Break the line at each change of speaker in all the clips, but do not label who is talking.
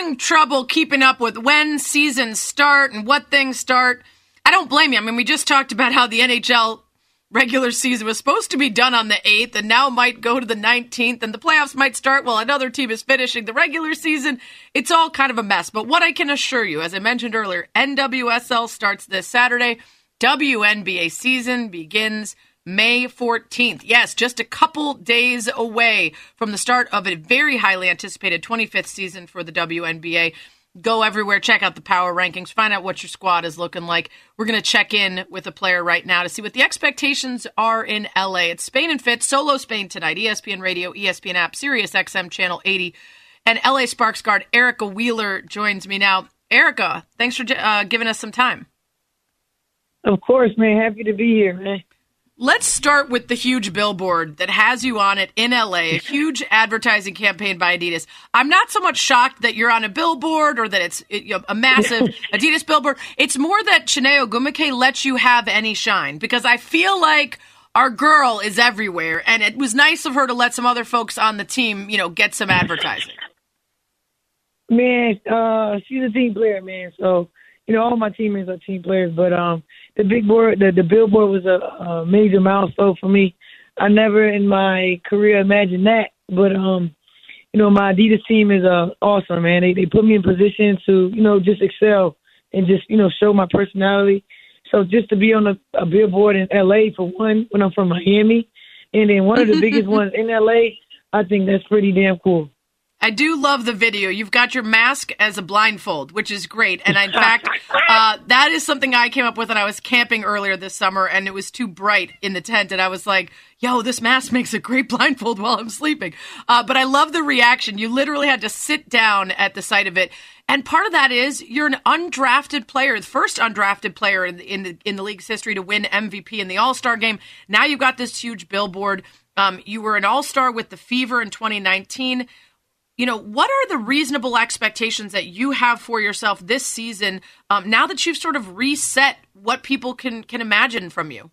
having trouble keeping up with when seasons start and what things start. I don't blame you. I mean, we just talked about how the NHL regular season was supposed to be done on the 8th and now might go to the 19th and the playoffs might start while another team is finishing the regular season. It's all kind of a mess. But what I can assure you, as I mentioned earlier, NWSL starts this Saturday. WNBA season begins May 14th. Yes, just a couple days away from the start of a very highly anticipated 25th season for the WNBA go everywhere, check out the power rankings, find out what your squad is looking like. We're going to check in with a player right now to see what the expectations are in LA. It's Spain and Fitz, solo Spain tonight, ESPN Radio, ESPN app, Sirius XM channel 80. And LA Sparks guard Erica Wheeler joins me now. Erica, thanks for uh, giving us some time.
Of course, man. Happy to be here, man.
Let's start with the huge billboard that has you on it in LA, a huge advertising campaign by Adidas. I'm not so much shocked that you're on a billboard or that it's a massive Adidas billboard. It's more that Chiney Ogwumike lets you have any shine because I feel like our girl is everywhere and it was nice of her to let some other folks on the team, you know, get some advertising.
Man, uh, she's a team player, man. So, you know, all my teammates are team players, but um the big board, the, the billboard was a, a major milestone for me. I never in my career imagined that, but um, you know, my Adidas team is uh awesome, man. They they put me in position to you know just excel and just you know show my personality. So just to be on a, a billboard in LA for one, when I'm from Miami, and then one of the biggest ones in LA, I think that's pretty damn cool.
I do love the video. You've got your mask as a blindfold, which is great. And in fact, uh, that is something I came up with when I was camping earlier this summer, and it was too bright in the tent. And I was like, yo, this mask makes a great blindfold while I'm sleeping. Uh, but I love the reaction. You literally had to sit down at the sight of it. And part of that is you're an undrafted player, the first undrafted player in the, in the, in the league's history to win MVP in the All Star game. Now you've got this huge billboard. Um, you were an All Star with the Fever in 2019 you know, what are the reasonable expectations that you have for yourself this season um, now that you've sort of reset what people can can imagine from you?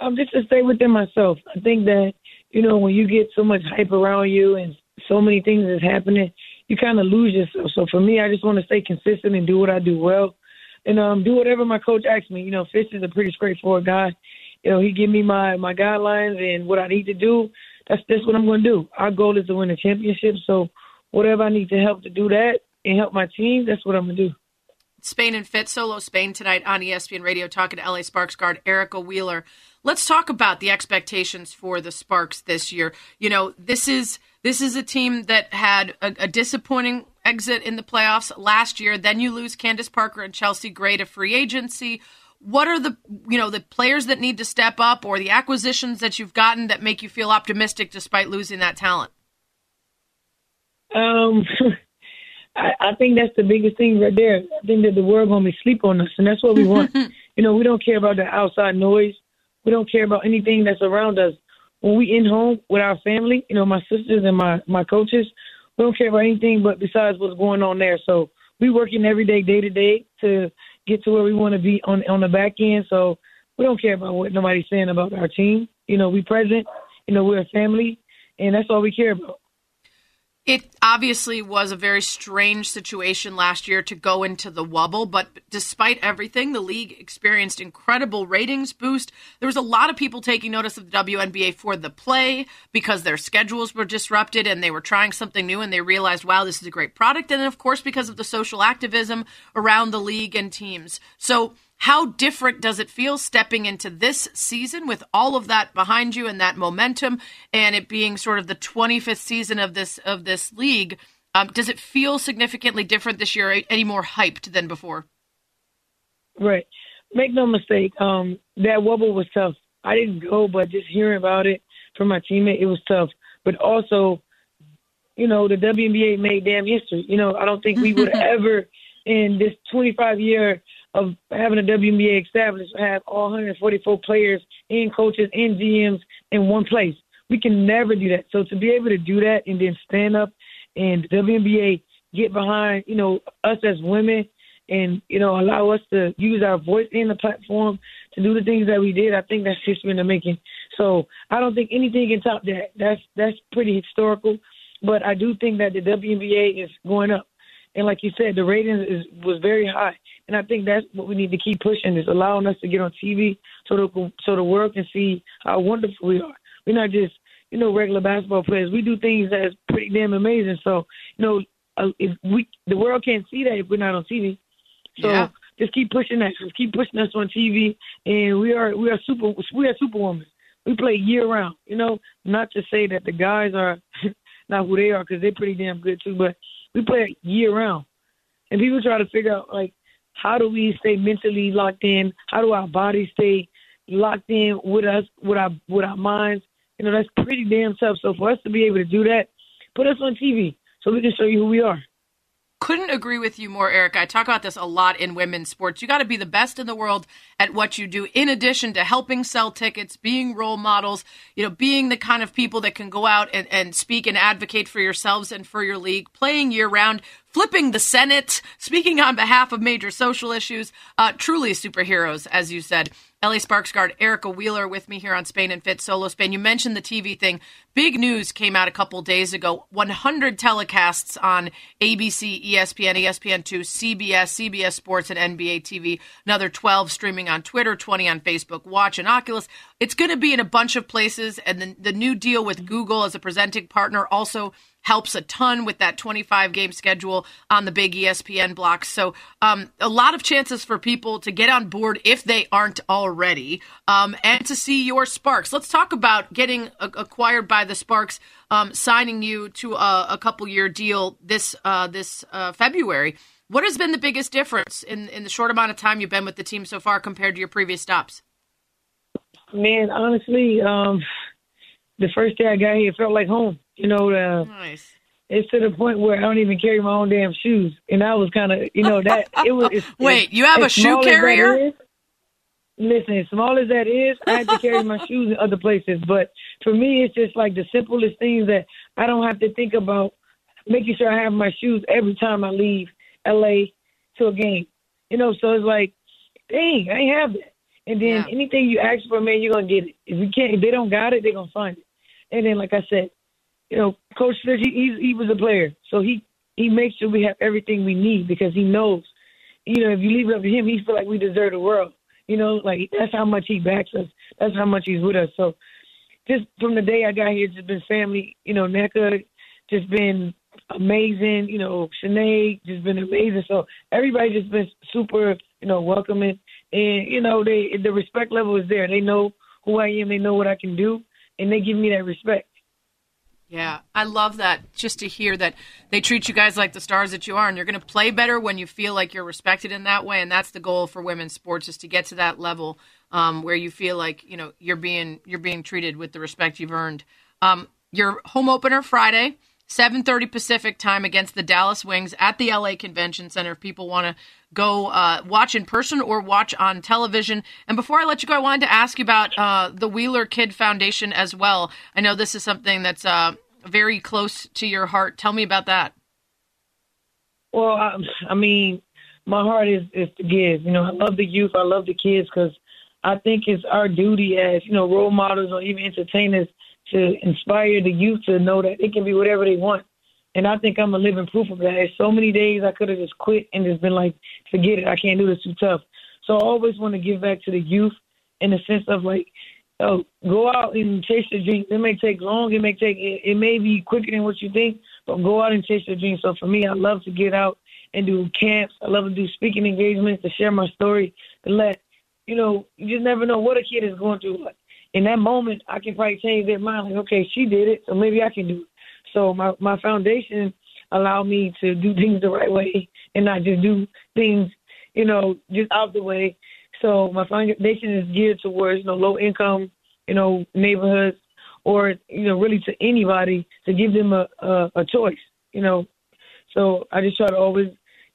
Um, just to stay within myself. I think that you know when you get so much hype around you and so many things is happening, you kind of lose yourself. So for me, I just want to stay consistent and do what I do well, and um, do whatever my coach asks me. You know, Fitz is a pretty straightforward guy. You know, he give me my my guidelines and what I need to do that's that's what I'm going to do. Our goal is to win a championship. So whatever I need to help to do that and help my team, that's what I'm going to do.
Spain and Fitz solo Spain tonight on ESPN Radio talking to LA Sparks guard Erica Wheeler. Let's talk about the expectations for the Sparks this year. You know, this is this is a team that had a, a disappointing exit in the playoffs last year. Then you lose Candace Parker and Chelsea Gray to free agency what are the you know the players that need to step up or the acquisitions that you've gotten that make you feel optimistic despite losing that talent?
Um, I, I think that's the biggest thing right there. I think that the world gonna be sleep on us, and that's what we want. you know, we don't care about the outside noise. We don't care about anything that's around us. When we in home with our family, you know, my sisters and my my coaches, we don't care about anything but besides what's going on there. So we working every day, day to day, to get to where we want to be on on the back end. So we don't care about what nobody's saying about our team. You know, we present. You know, we're a family, and that's all we care about.
It obviously was a very strange situation last year to go into the wubble, but despite everything, the league experienced incredible ratings boost. There was a lot of people taking notice of the WNBA for the play because their schedules were disrupted and they were trying something new and they realized, wow, this is a great product. And of course, because of the social activism around the league and teams. So how different does it feel stepping into this season with all of that behind you and that momentum, and it being sort of the 25th season of this of this league? Um, does it feel significantly different this year? Any more hyped than before?
Right. Make no mistake. Um, that wubble was tough. I didn't go, but just hearing about it from my teammate, it was tough. But also, you know, the WNBA made damn history. You know, I don't think we would ever, in this 25 year of having a WNBA established, have all 144 players and coaches and GMs in one place. We can never do that. So to be able to do that and then stand up and WNBA get behind, you know, us as women and, you know, allow us to use our voice in the platform to do the things that we did, I think that's history in the making. So I don't think anything can top that. That's that's pretty historical. but I do think that the WNBA is going up. And like you said, the ratings is was very high, and I think that's what we need to keep pushing is allowing us to get on TV so the so the world can see how wonderful we are. We're not just you know regular basketball players. We do things that's pretty damn amazing. So you know, uh, if we the world can't see that if we're not on TV. So
Yeah.
just keep pushing that. Just keep pushing us on TV, and we are we are super we are superwoman. We play year round. You know, not to say that the guys are not who they are because they're pretty damn good too, but we play year round. And people try to figure out like how do we stay mentally locked in? How do our bodies stay locked in with us with our with our minds? You know, that's pretty damn tough. So for us to be able to do that, put us on TV so we can show you who we are.
Couldn't agree with you more, Eric. I talk about this a lot in women's sports. You got to be the best in the world at what you do, in addition to helping sell tickets, being role models, you know, being the kind of people that can go out and, and speak and advocate for yourselves and for your league, playing year round, flipping the Senate, speaking on behalf of major social issues. Uh, truly superheroes, as you said. LA Sparks guard Erica Wheeler with me here on Spain and Fitz Solo Spain. You mentioned the TV thing. Big news came out a couple days ago 100 telecasts on ABC, ESPN, ESPN2, CBS, CBS Sports, and NBA TV. Another 12 streaming on Twitter, 20 on Facebook Watch and Oculus. It's going to be in a bunch of places. And the, the new deal with Google as a presenting partner also helps a ton with that 25 game schedule on the big ESPN blocks. So, um, a lot of chances for people to get on board if they aren't already, um, and to see your Sparks. Let's talk about getting a- acquired by the Sparks, um, signing you to a, a couple year deal this uh, this uh, February. What has been the biggest difference in in the short amount of time you've been with the team so far compared to your previous stops?
Man, honestly, um, the first day I got here, it felt like home. You know, uh,
Nice.
it's to the point where I don't even carry my own damn shoes, and I was kind of, you know, that it was. It's,
Wait,
it's-
you have a shoe carrier?
is- listen, as small as that is, I had to carry my shoes in other places. But for me, it's just like the simplest things that I don't have to think about making sure I have my shoes every time I leave LA to a game. You know, so it's like, dang, I ain't have that. And then
Yeah.
anything you ask for, man, you're gonna get it. If you can't, if they don't got it, they're gonna find it. And then, like I said, you know, Coach Fish, he he was a player, so he he makes sure we have everything we need because he knows, you know, if you leave it up to him, he feel like we deserve the world. You know, like that's how much he backs us. That's how much he's with us. So, just from the day I got here, just been family. You know, Nneka just been amazing. You know, Sinead just been amazing. So everybody just been super, you know, welcoming, and you know, they the respect level is there. They know who I am. They know what I can do, and they give me that respect.
Yeah, I love that. Just to hear that they treat you guys like the stars that you are, and you're going to play better when you feel like you're respected in that way. And that's the goal for women's sports is to get to that level um, where you feel like you know you're being you're being treated with the respect you've earned. Um, your home opener Friday, 7:30 Pacific time against the Dallas Wings at the LA Convention Center. If people want to go uh, watch in person or watch on television. And before I let you go, I wanted to ask you about uh, the Wheeler Kid Foundation as well. I know this is something that's uh, very close to your heart. Tell me about that.
Well, I, I mean, my heart is is to give. You know, I love the youth. I love the kids because I think it's our duty as you know role models or even entertainers to inspire the youth to know that they can be whatever they want. And I think I'm a living proof of that. There's so many days I could have just quit and just been like, forget it, I can't do this too tough. So I always want to give back to the youth in the sense of like, oh, go out and chase your dreams. It may take long, it may take, it, it may be quicker than what you think, but go out and chase your dreams. So for me, I love to get out and do camps. I love to do speaking engagements to share my story, to let, you know, you just never know what a kid is going through. Like, in that moment, I can probably change their mind. Like, okay, she did it, so maybe I can do it. So my my foundation allowed me to do things the right way and not just do things, you know, just out the way. So my foundation is geared towards, you know, low income, you know, neighborhoods or, you know, really to anybody to give them a, a, a choice, you know. So I just try to always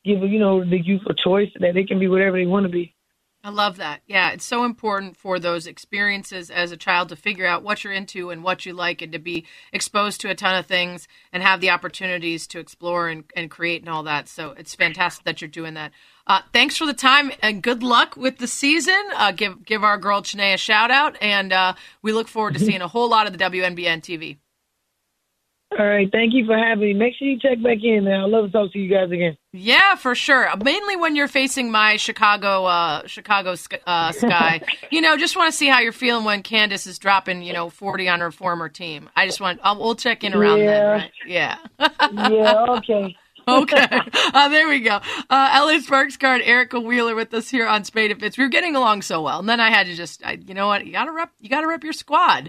give, you know, the youth a choice that they can be whatever they want to be.
I love that. Yeah, it's so important for those experiences as a child to figure out what you're into and what you like and to be exposed to a ton of things and have the opportunities to explore and, and create and all that. So it's fantastic that you're doing that. Uh, thanks for the time and good luck with the season. Uh, give give our girl Chiney a shout out, and uh, we look forward to seeing a whole lot of the WNBN TV.
All right. Thank you for having me. Make sure you check back in, man. I'd love to talk to you guys again.
Yeah, for sure. Mainly when you're facing my Chicago, uh, Chicago uh, sky. you know, just want to see how you're feeling when Candace is dropping, you know, 40 on her former team. I just want, I'll, we'll check in around
yeah.
then, right? Yeah.
yeah. Okay.
okay. Uh, there we go. Uh, LA Sparks guard Erica Wheeler with us here on Spain and Fitz. We were getting along so well, and then I had to just, I, you know what? You gotta rep, you gotta rep your squad.